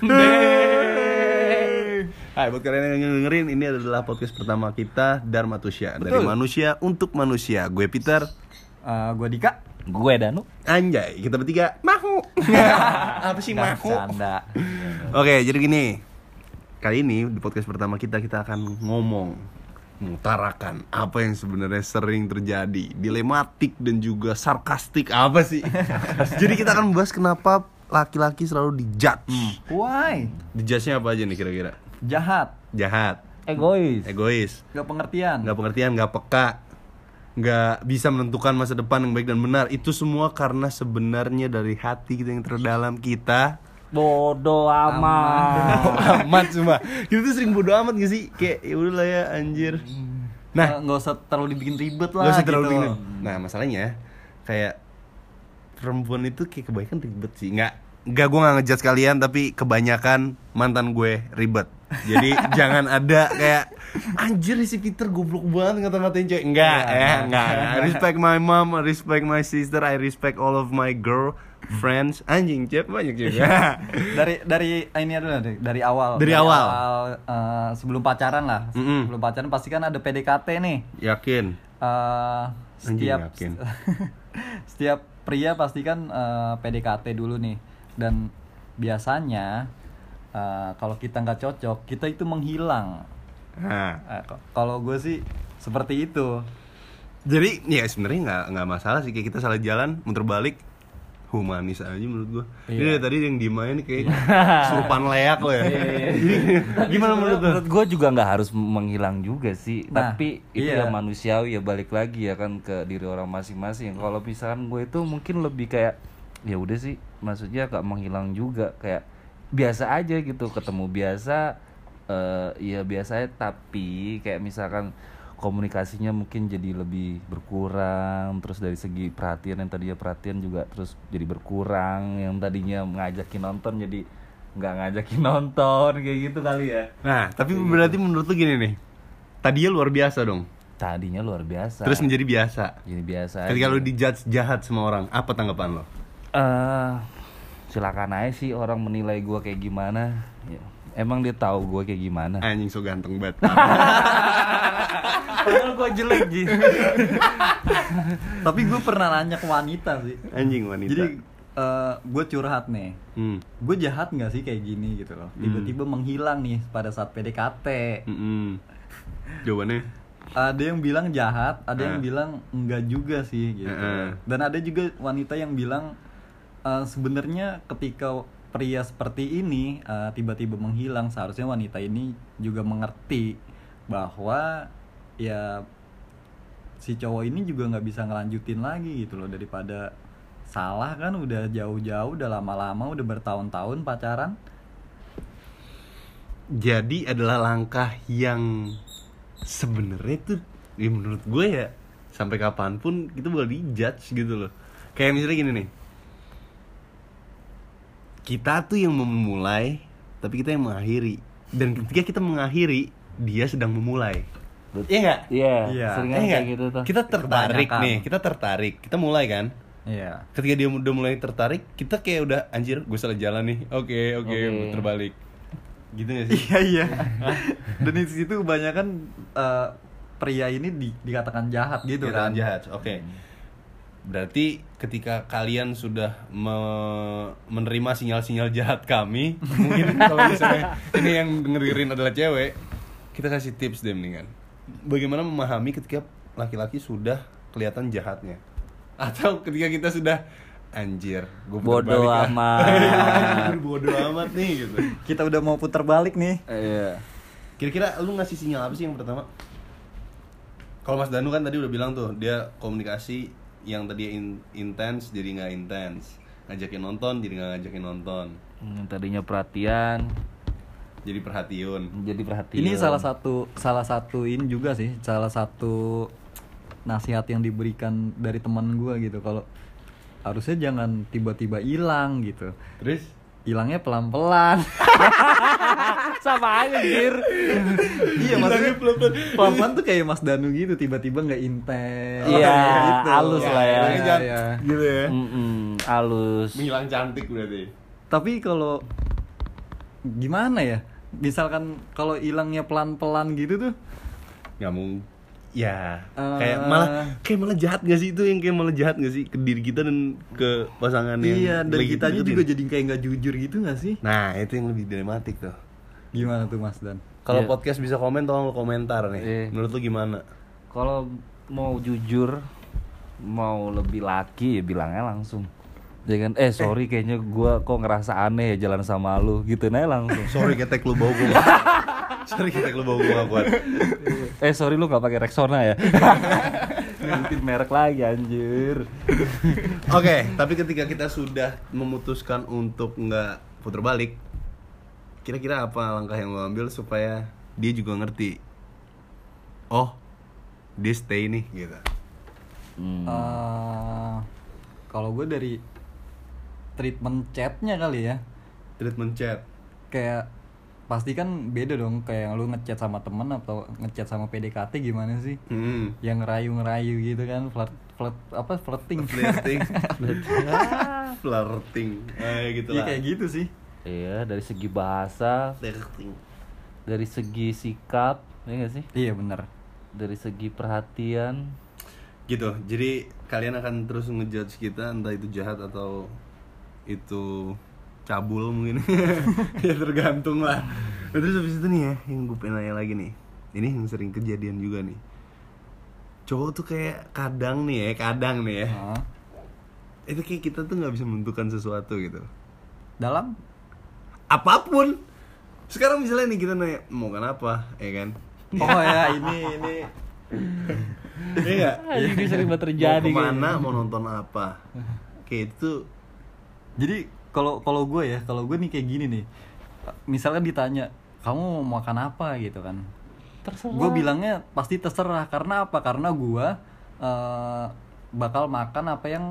Hai buat kalian yang dengerin ini adalah podcast pertama kita Dharma Tusya dari manusia untuk manusia. Gue Peter, Eh, gue Dika. Gue Danu. Anjay, kita bertiga mahu. Apa sih mahu? Canda. Oke, jadi gini. Kali ini di podcast pertama kita kita akan ngomong mengutarakan apa yang sebenarnya sering terjadi, dilematik dan juga sarkastik apa sih? jadi kita akan membahas kenapa laki-laki selalu dijudge. Why? Dijudge-nya apa aja nih kira-kira? Jahat, Jahat, Egois. egois, gak pengertian. nggak pengertian, nggak peka, nggak bisa menentukan masa depan yang baik dan benar. Itu semua karena sebenarnya dari hati kita yang terdalam kita Bodoh amat. amat cuma kita tuh sering bodo amat gak sih kayak ya udahlah ya anjir Nah, nah nggak usah terlalu dibikin ribet lah. nggak usah terlalu gitu. nah masalahnya kayak perempuan itu kayak kebanyakan ribet sih nggak nggak gue nggak ngejudge kalian tapi kebanyakan mantan gue ribet jadi jangan ada kayak anjir si Peter goblok banget ngata-ngatain cewek enggak ya enggak, enggak. I respect my mom I respect my sister I respect all of my girl friends anjing cewek banyak juga Dari dari ini adalah dari, dari awal. Dari awal. eh, sebelum pacaran lah. Mm-mm. Sebelum pacaran pasti kan ada PDKT nih. yakin Eh, Anjing, setiap yakin. setiap pria pasti kan eh, PDKT dulu nih. Dan biasanya eh, kalau kita nggak cocok kita itu menghilang. Nah. K- kalau gue sih seperti itu. Jadi ya sebenarnya nggak nggak masalah sih. Kayak kita salah jalan muter balik humanis aja menurut gua. Ini Iya. dari tadi yang diem aja nih kayak surupan leak lo ya. Gimana menurut lo? Menurut gue juga nggak harus menghilang juga sih. Nah, Tapi itu iya. ya manusiawi ya balik lagi ya kan ke diri orang masing-masing. Kalau misalkan gue itu mungkin lebih kayak ya udah sih, maksudnya gak menghilang juga kayak biasa aja gitu ketemu biasa eh ya biasa aja tapi kayak misalkan komunikasinya mungkin jadi lebih berkurang terus dari segi perhatian yang tadinya perhatian juga terus jadi berkurang yang tadinya ngajakin nonton jadi nggak ngajakin nonton kayak gitu kali ya Nah, tapi berarti menurut lo gini nih. Tadinya luar biasa dong. tadinya luar biasa Terus menjadi biasa. jadi biasa Ketika aja. lo dijudge jahat sama orang, apa tanggapan lo? Eh, silakan aja sih orang menilai gua kayak gimana Ya, emang dia tahu gua kayak gimana Anjing so ganteng banget. padahal gua jelek Ji. tapi gue pernah nanya ke wanita sih Anjing wanita. jadi gue curhat nih hmm. gue jahat nggak sih kayak gini gitu loh tiba-tiba menghilang nih pada saat PDKT Mm-mm. Jawabannya ada yang bilang jahat ada yang Eh. bilang enggak juga sih gitu Eh. dan ada juga wanita yang bilang eh, sebenarnya ketika pria seperti ini eh, tiba-tiba menghilang seharusnya wanita ini juga mengerti bahwa ya si cowok ini juga nggak bisa ngelanjutin lagi gitu loh daripada salah kan udah jauh-jauh udah lama-lama udah bertahun-tahun pacaran. Jadi adalah langkah yang sebenarnya tuh ya menurut gue ya sampai kapan pun kita bakal dijudge gitu loh. Kayak misalnya gini nih. Kita tuh yang memulai tapi kita yang mengakhiri. Dan ketika kita mengakhiri dia sedang memulai iya nggak iya Iya. sering Iya kayak gitu tuh kita tertarik Kebanyakan. nih kita tertarik kita mulai kan iya ketika dia udah mulai tertarik kita kayak udah anjir gue salah jalan nih oke oke Oke. terbalik gitu gak sih Iya iya. Dan di situ kebanyakan eh, pria ini di- dikatakan jahat gitu Dikatakan kan. jahat. Oke. Berarti ketika kalian sudah me- menerima sinyal-sinyal jahat kami, mungkin kalau misalnya ini yang dengerin adalah cewek, kita kasih tips deh mendingan. Bagaimana memahami ketika laki-laki sudah kelihatan jahatnya? Atau ketika kita sudah anjir, gue Bodoh amat. bodoh amat nih gitu. Kita udah mau putar balik nih. iya Kira-kira lu ngasih sinyal apa sih yang pertama? Kalau Mas Danu kan tadi udah bilang tuh dia komunikasi yang tadi in- intens jadi nggak intens, ngajakin nonton jadi nggak ngajakin nonton, yang tadinya perhatian jadi perhatian. jadi perhatian Ini salah satu salah satu ini juga sih, salah satu nasihat yang diberikan dari teman gua gitu kalau harusnya jangan tiba-tiba hilang gitu. Terus Hilangnya pelan-pelan. sama aja dir iya maksudnya pelan-pelan tuh kayak Mas Danu gitu tiba-tiba nggak intens. Iya, gitu. halus lah ya. Iya, Jangan- iya. gitu ya. Mm-mm, halus Menghilang cantik berarti. Tapi kalau gimana ya misalkan kalau hilangnya pelan-pelan gitu tuh nggak mungkin ya Eh. kayak malah kayak malah jahat gak sih itu yang kayak malah jahat gak sih ke diri kita dan ke pasangan yang iya dan lagi kitanya deketin? juga jadi kayak nggak jujur gitu gak sih nah itu yang lebih dilematik tuh gimana tuh Mas Dan kalau Iya. podcast bisa komen tolong lo komentar nih Iya. menurut lu gimana Kalau mau jujur, mau lebih laki ya bilangnya langsung. Jangan eh sorry kayaknya gua kok ngerasa aneh ya jalan sama lu gitu nah langsung. sorry ketek lu bau gue sorry ketek lu bau gue gak kuat Eh sorry lu nggak pakai Rexona ya? Nyebutin merek lagi anjir. Oke, tapi ketika kita sudah memutuskan untuk nggak putar balik, kira-kira apa langkah yang lo ambil supaya dia juga ngerti? Oh, dia stay nih gitu. Hmm. Eh, kalau gue dari treatment chatnya kali ya Treatment chat. kayak pasti kan beda dong kayak lu ngechat sama temen atau ngechat sama PDKT gimana sih Hmm. yang ngerayu-ngerayu gitu kan flirt flirt apa flirting Flirting. Flirting. Eh gitu Iya lah. kayak gitu sih Iya dari segi bahasa, Flirting. dari segi sikap, ya nggak sih? iya bener Dari segi perhatian. Gitu. Jadi kalian akan terus ngejudge kita entah itu jahat atau itu cabul mungkin. ya tergantung lah. Nah, terus habis itu nih ya, yang gue pengen nanya lagi nih. Ini yang sering kejadian juga nih. Cowok tuh kayak kadang nih ya, kadang nih ya. Hah? Itu kayak kita tuh nggak bisa menentukan sesuatu gitu. dalam Apa pun. Sekarang misalnya nih kita nanya mau kan apa, ya kan? oh ya ini ini Iya? Ini sering banget terjadi mau ke mana, mau nonton apa? Kayak itu jadi kalau kalau gue ya kalau gue nih kayak gini nih. Misalkan ditanya kamu mau makan apa? gitu kan. Terserah. gue bilangnya pasti terserah. Karena apa? Karena gue eh, bakal makan apa yang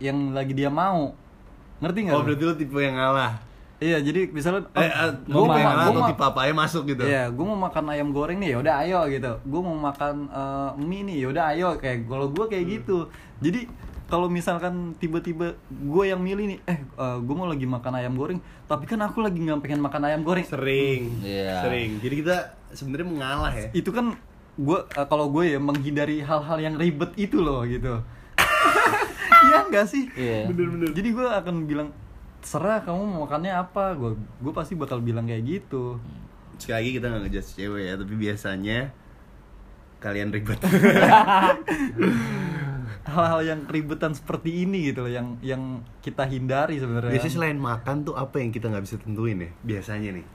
yang lagi dia mau. Ngerti nggak Oh berarti lo tipe yang ngalah? Iya jadi misalnya Eh, eh, mau- ngalah gua atau mau- tipe apa aja masuk gitu? Iya, gue mau makan ayam goreng nih, yaudah ayo gitu. Gue mau makan eh, mie nih, yaudah ayo. Kayak kalau gue kayak gitu. Jadi kalau misalkan tiba-tiba gue yang milih nih, eh gue mau lagi makan ayam goreng, tapi kan aku lagi nggak pengen makan ayam goreng. Sering Iya. Sering Jadi kita sebenarnya mengalah ya Itu kan gue kalau gue ya menghindari hal-hal yang ribet itu loh gitu. Iya enggak sih? Iya. Bener-bener Jadi gue akan bilang serah kamu mau makannya apa. Gue gue pasti bakal bilang kayak gitu. Sekali lagi kita nggak ngejudge cewek ya Tapi biasanya Kalian ribet Hal-hal yang keribetan seperti ini gitu loh yang yang kita hindari sebenarnya. Biasanya selain makan tuh apa yang kita nggak bisa tentuin ya Biasanya nih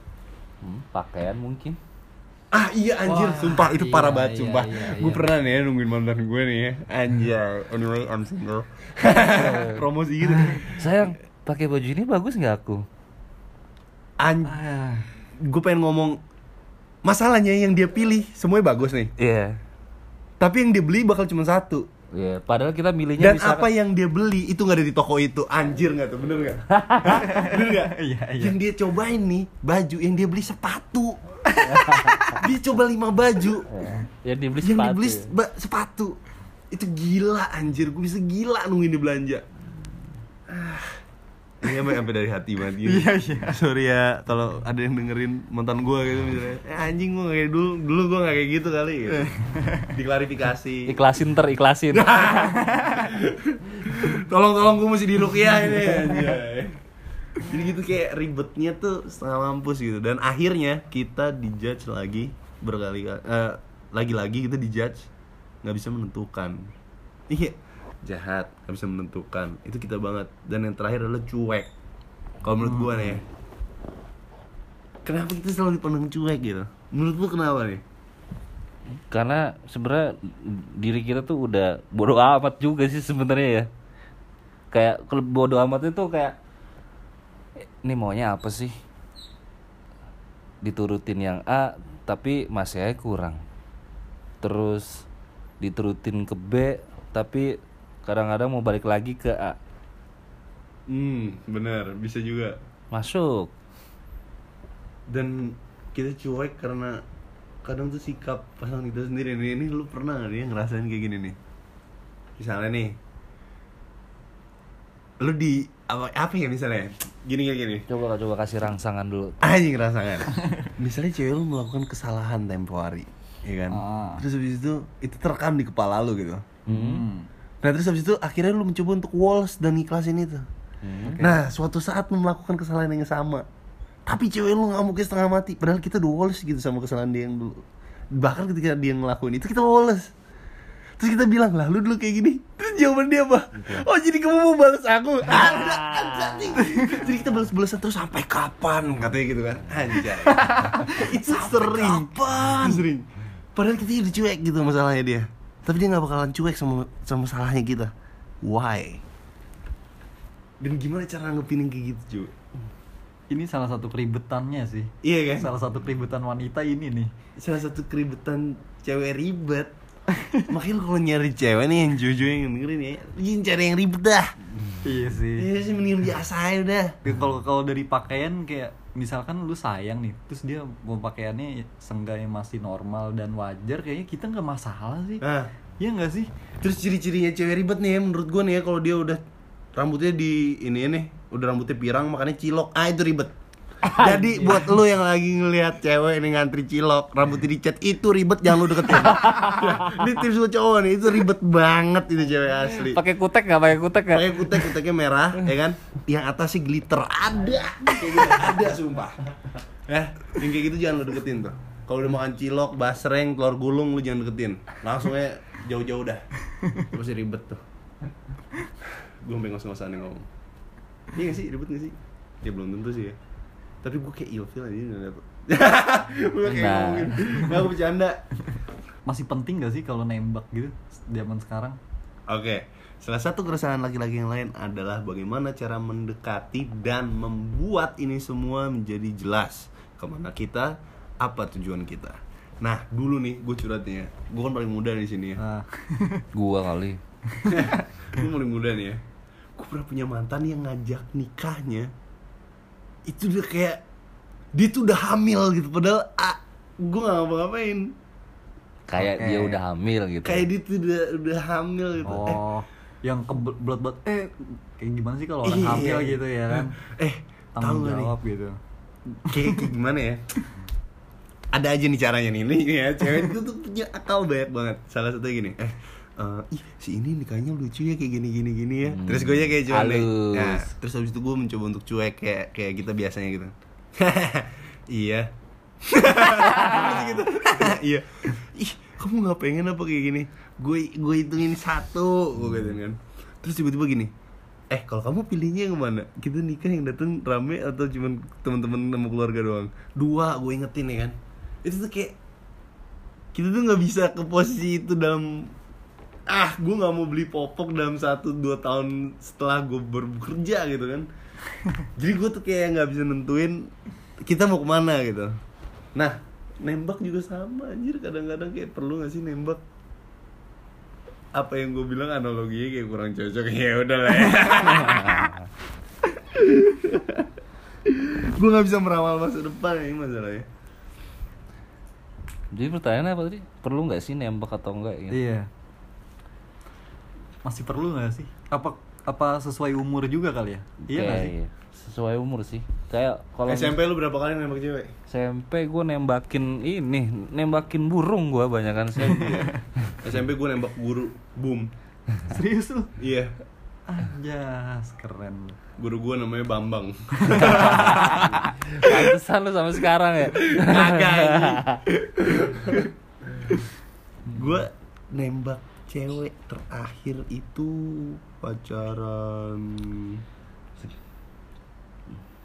Hmm, pakaian mungkin. Ah iya anjir, Wah, sumpah itu parah iya, banget iya, sumpah. iya, gue iya. pernah nih ya nungguin mantan gue nih ya. Anjay, anyway I'm single. Promosi gitu. Sayang, pakai baju ini bagus nggak aku? An Ah. gue pengen ngomong masalahnya yang dia pilih semuanya bagus nih. Iya. Tapi yang dia beli bakal cuma satu. Iya, padahal kita milihnya Dan misalkan- apa yang dia beli itu nggak ada di toko itu. Anjir nggak tuh, bener nggak? Hah? bener nggak? Iya, iya. Yang dia cobain nih baju, yang dia beli sepatu. dia coba lima baju. Iya. Yang dibeli yang sepatu. dibeli sepatu itu gila anjir gue bisa gila nungguin dia belanja ah. Ini sampai sampai dari hati banget gitu. Iya, iya. sorry ya kalau ada yang dengerin mantan gue gitu misalnya eh, anjing gue kayak dulu dulu gue gak kayak gitu kali gitu. diklarifikasi Iklasin ter, iklasin. tolong tolong gue mesti dirukiah ini anjay. jadi gitu kayak ribetnya tuh setengah mampus gitu dan akhirnya kita dijudge lagi berkali eh, lagi-lagi kita dijudge nggak bisa menentukan iya jahat nggak bisa menentukan itu kita banget dan yang terakhir adalah cuek kalau menurut gua nih ya. kenapa kita selalu dipandang cuek gitu menurut lu kenapa nih Karena sebenarnya diri kita tuh udah bodoh amat juga sih sebenarnya ya. Kayak kalau bodoh amat itu kayak "Eh, ini maunya apa sih? Diturutin yang A tapi masih aja kurang. Terus diturutin ke B tapi kadang-kadang mau balik lagi ke A. hmm benar bisa juga Masuk. dan kita cuek karena kadang tuh sikap pasangan kita sendiri nih ini lu pernah gak nih ngerasain kayak gini nih misalnya nih lu di apa apa ya misalnya Gini kayak gini. Coba coba kasih rangsangan dulu. Anjing rangsangan. Misalnya cewek lu melakukan kesalahan tempo hari, ya kan? Ah. Terus habis itu itu terekam di kepala lu gitu. Hmm. Nah terus habis itu akhirnya lu mencoba untuk walls dan ikhlasin itu. Nah suatu saat lu melakukan kesalahan yang sama, tapi cewek lu ngamuk setengah mati. Padahal kita udah walls gitu sama kesalahan dia yang dulu. Bahkan ketika dia ngelakuin itu kita walls. Terus kita bilang lah lu dulu kayak gini. Terus jawaban dia apa? Oh jadi kamu mau balas aku? Ada, ada nih. Jadi kita balas-balasan terus sampai kapan? Katanya gitu kan. Anjay. itu sering. Kapan? Sering. Padahal kita udah cuek gitu masalahnya dia. Tapi dia nggak bakalan cuek sama sama salahnya kita. Why? Dan gimana cara nanggepin yang kayak gitu cuy? Ini salah satu keribetannya sih. Iya kan? Salah satu keribetan wanita ini nih. Salah satu keribetan cewek ribet. Makanya lu kalau nyari cewek nih yang jojo yang dengerin ya, jangan cari yang ribet dah. Iya sih. Iya sih mendingan biasa aja udah. Kalau kalau dari pakaian kayak misalkan lu sayang nih, terus dia mau pakaiannya seenggaknya masih normal dan wajar, kayaknya kita nggak masalah sih. Nah, Iya nggak sih? terus ciri-cirinya cewek ribet nih ya, menurut gua nih ya kalau dia udah rambutnya di ini nih, udah rambutnya pirang makanya cilok. Ah itu ribet. Jadi buat lu yang lagi ngelihat cewek ini ngantri cilok, rambutnya dicat itu ribet jangan lu deketin. Ya, ini tips buat cowok nih, itu ribet banget itu cewek asli. Pakai kutek nggak? Pakai kutek nggak? Pakai kutek kuteknya merah, ya kan? Yang atasnya glitter ada, gitu, ada sumpah. Ya, yang kayak gitu jangan lu deketin tuh. Kalau udah makan cilok, basreng, telur gulung lu jangan deketin. Langsung aja jauh-jauh dah. Pasti ribet tuh. Gue sampai ngos-ngosan ngomong. Iya gak sih? Ribet gak sih? Ya belum tentu sih ya. Tapi gue kayak ilfil aja ngeliat Gue kayak Nah. ngomongin. Nggak, gue bercanda. Masih penting gak sih kalau nembak gitu zaman sekarang? Oke, salah satu keresahan laki-laki yang lain adalah bagaimana cara mendekati dan membuat ini semua menjadi jelas ke mana kita, apa tujuan kita. Nah, dulu nih gue curhatnya, gue kan paling muda di sini ya. Nah, Gua kali. gue paling muda nih ya. Gue pernah punya mantan yang ngajak nikahnya, itu udah kayak dia tuh udah hamil gitu, padahal ah, gue gak ngapa-ngapain. Kayak Oke. dia udah hamil gitu. Kayak dia tuh udah udah hamil gitu. Eh, oh, yang kebelat-belat eh kayak gimana sih kalau orang Iya. hamil gitu ya kan? eh, tahu Tanggung gak nih? jawab gitu. kayak, kayak gimana ya ada aja nih caranya nih ini ya cewek itu tuh punya akal banyak banget salah satu gini eh eh, ih si ini nikahnya lucu ya kayak gini gini gini ya. Hmm. terus gue nya kayak cuek nah, terus habis itu gue mencoba untuk cuek kayak kayak kita biasanya gitu. Iya. Gitu. Iya. Ih kamu nggak pengen apa kayak gini? Gue gue hitungin satu gue gitu kan. Terus tiba-tiba gini eh kalau kamu pilihnya yang mana? Kita nikah yang datang rame atau cuman teman-teman sama keluarga doang? Dua gue ingetin ya kan. Itu tuh kayak kita tuh nggak bisa ke posisi itu dalam ah gue nggak mau beli popok dalam satu dua tahun setelah gue bekerja gitu kan. Jadi gue tuh kayak nggak bisa nentuin kita mau ke mana gitu. Nah nembak juga sama anjir. Kadang-kadang kayak perlu gak sih nembak? Apa yang gue bilang analoginya kayak kurang cocok? Ya udah lah ya. Gue nggak bisa meramal masa depan ini masalahnya. Jadi pertanyaannya apa tadi? Perlu nggak sih nembak atau enggak ya? Iya. Masih perlu nggak sih? Apa apa sesuai umur juga kali ya? Iya nggak sih? Kayak sesuai umur sih. Kayak kalau SMP lu berapa kali nembak cewek SMP gue nembakin ini, nembakin burung gue banyak kan SMP. SMP gue nembak guru boom Serius lu? iya Anjas, keren guru gue namanya Bambang Pantesan lu sampai sekarang ya. Kagak, gue nembak cewek terakhir itu pacaran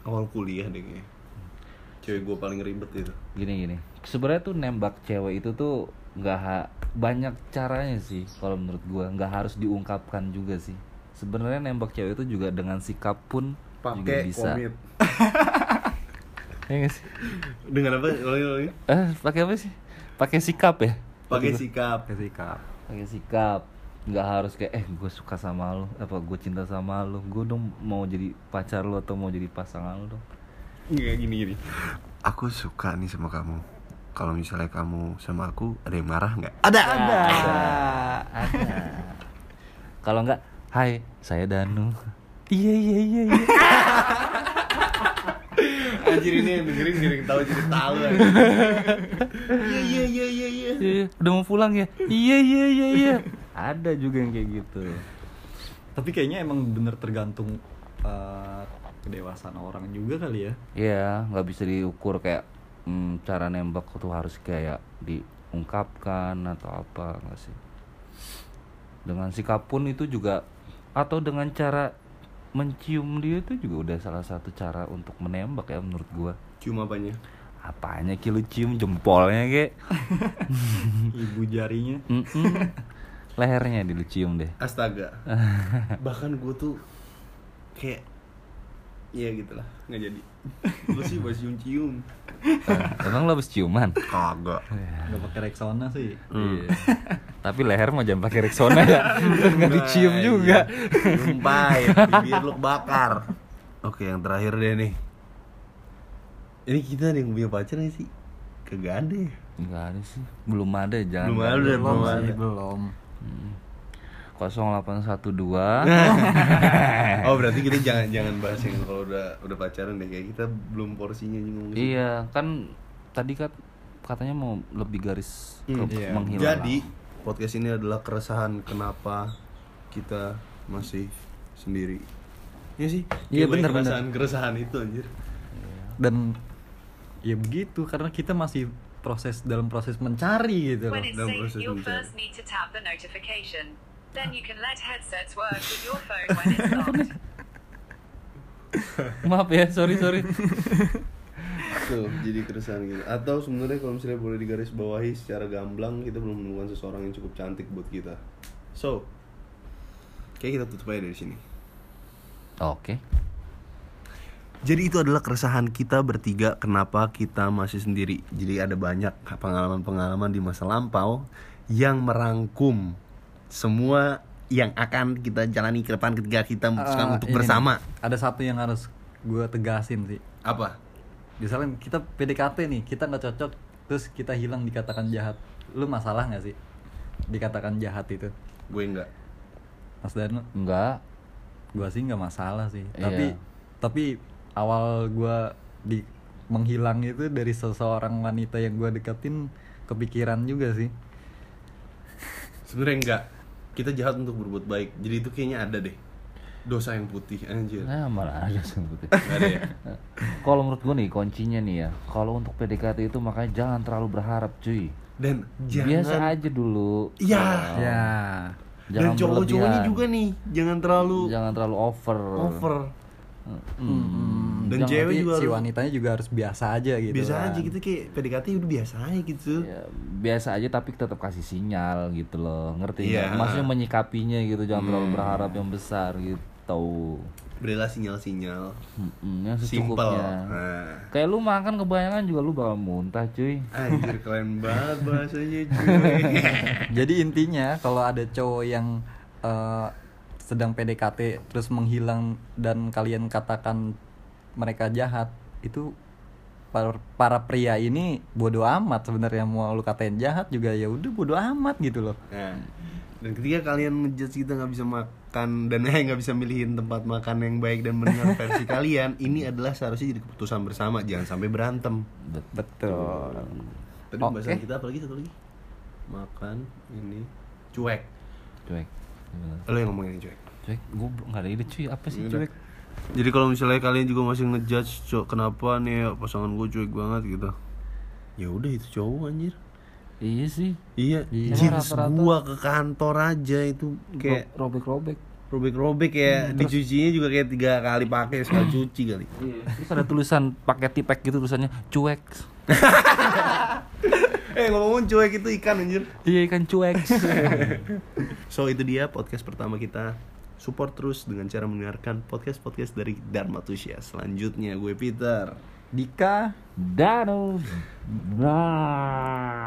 awal kuliah deh kayaknya cewek gue paling ribet itu gini gini. Sebenarnya tuh nembak cewek itu tuh nggak ha- banyak caranya sih kalau menurut gua nggak harus diungkapkan juga sih. Sebenarnya nembak cewek itu juga dengan sikap pun juga pakai bisa. komit nggak sih? dengan apa Eh, pakai apa sih? Pakai sikap ya? pakai sikap Pakai sikap. Pakai sikap. Nggak harus kayak eh gue suka sama lo apa gue cinta sama lo gue dong mau jadi pacar lo atau mau jadi pasangan lo dong. Nggak gini gini aku suka nih sama kamu. Kalau misalnya kamu sama aku ada yang marah nggak? Ada. Ada. ada. Kalau nggak hai saya Danu. Iya iya iya iya Anjir ini yang dengerin yang tahu jadi tahu Iya iya iya iya iya Iya, udah mau pulang ya? Iya iya iya iya. Ada juga yang kayak gitu. Tapi kayaknya emang bener tergantung eh, kedewasaan orang juga kali ya. Iya, nggak bisa diukur kayak hmm, cara nembak tuh harus kayak diungkapkan atau apa nggak sih? Dengan sikap pun itu juga atau dengan cara mencium dia itu juga udah salah satu cara untuk menembak ya menurut gua. Cuma apanya? Apanya ki lu cium jempolnya kek? Ibu jarinya. Mm-mm. Lehernya di lu cium deh. Astaga Bahkan gue tuh Kayak Iya gitu lah Nggak jadi Lu sih buat cium-cium Eh, Emang lo habis ciuman? Kagak Gak pakai Rexona sih. Iya. Tapi leher mau jangan pakai Rexona ya. Nggak dicium juga. Sumpah Bibir lu bakar Oke yang terakhir deh nih Ini kita ada yang punya pacar gak sih? Kagak ada ya Enggak ada sih. Belum ada, jangan. Belum ada, Belum belum sih, ada belum. Hmm. 0812 Oh berarti kita jangan jangan bahas yang kalau udah udah pacaran deh kayak kita belum porsinya ngomong. Iya, kan tadi kan katanya mau lebih garis ke Hmm, iya. menghilang. Jadi podcast ini adalah keresahan kenapa kita masih sendiri. Iya sih. Iya, bener, keresahan keresahan itu anjir. Dan ya begitu karena kita masih proses dalam proses mencari gitu loh. Dalam proses mencari. Then you can let headsets work with your phone when it's locked. Maaf ya, sorry sorry. Tuh, jadi keresahan gitu. Atau sebenarnya kalau misalnya boleh digaris bawahi secara gamblang kita belum menemukan seseorang yang cukup cantik buat kita. So, kayak kita tutup aja dari sini. Oke. Jadi itu adalah keresahan kita bertiga kenapa kita masih sendiri. Jadi ada banyak pengalaman-pengalaman di masa lampau yang merangkum semua yang akan kita jalani ke depan ketika kita memutuskan Ah, untuk ini bersama. nih, Ada satu yang harus gue tegasin sih. Apa? Misalnya kita PDKT nih, kita nggak cocok, terus kita hilang dikatakan jahat. Lu masalah nggak sih? Dikatakan jahat itu, Gue enggak. Mas Danu? Enggak. Gua sih nggak masalah sih. Iya. Tapi tapi awal gua di menghilang itu dari seseorang wanita yang gua deketin kepikiran juga sih. Sebenarnya enggak. Kita jahat untuk berbuat baik. Jadi itu kayaknya ada deh. Dosa yang putih anjir. Nah, mana ada sebetulnya. Enggak ada ya. Kalau menurut gue nih kuncinya nih ya, kalau untuk PDKT itu makanya jangan terlalu berharap cuy. Dan jangan Biasa aja dulu. Iya. Ya. Jangan Dan cowok-cowoknya juga nih, jangan terlalu Jangan terlalu over. over. Hmm. Dan cewek juga si wanitanya juga harus biasa aja gitu. biasa kan. aja gitu kayak PDKT udah biasa aja gitu. Ya, biasa aja tapi tetap kasih sinyal gitu loh ngerti Iya. nggak? maksudnya menyikapinya gitu jangan terlalu Hmm. berharap yang besar gitu Berilah sinyal-sinyal. Mm-mm, yang secukupnya Nah. kayak lu makan kebanyakan juga lu bakal muntah cuy Anjir keren banget bahasanya cuy. Jadi intinya kalau ada cowok yang eh, sedang PDKT terus menghilang dan kalian katakan mereka jahat, itu para, para pria ini bodoh amat sebenarnya mau lu katain jahat juga ya udah bodoh amat gitu loh. Nah, dan ketika kalian ngejudge kita nggak bisa makan dan nggak bisa milihin tempat makan yang baik dan benar versi kalian, ini adalah seharusnya jadi keputusan bersama, jangan sampai berantem. Betul. Tadi pembahasan kita apa lagi satu lagi? Makan ini cuek. cuek? Lo yang ngomongin cuek. cuek gue nggak ada ide cuy apa sih cuek Jadi kalau misalnya kalian juga masih ngejudge cok kenapa nih pasangan gue cuek banget gitu. Ya udah itu cowok anjir. iya sih. Iya, Iya. jeans gua ke kantor aja itu kayak robek robek robek-robek ya. Dicucinya juga kayak tiga kali pakai sekali cuci kali. Terus ada tulisan pakai tipek gitu tulisannya cuek. Eh ngomong cuek itu ikan anjir. Iya kan cuek. So itu dia podcast pertama kita support terus dengan cara mendengarkan podcast podcast dari Dharma Tusya selanjutnya gue Peter. Dika Dano bye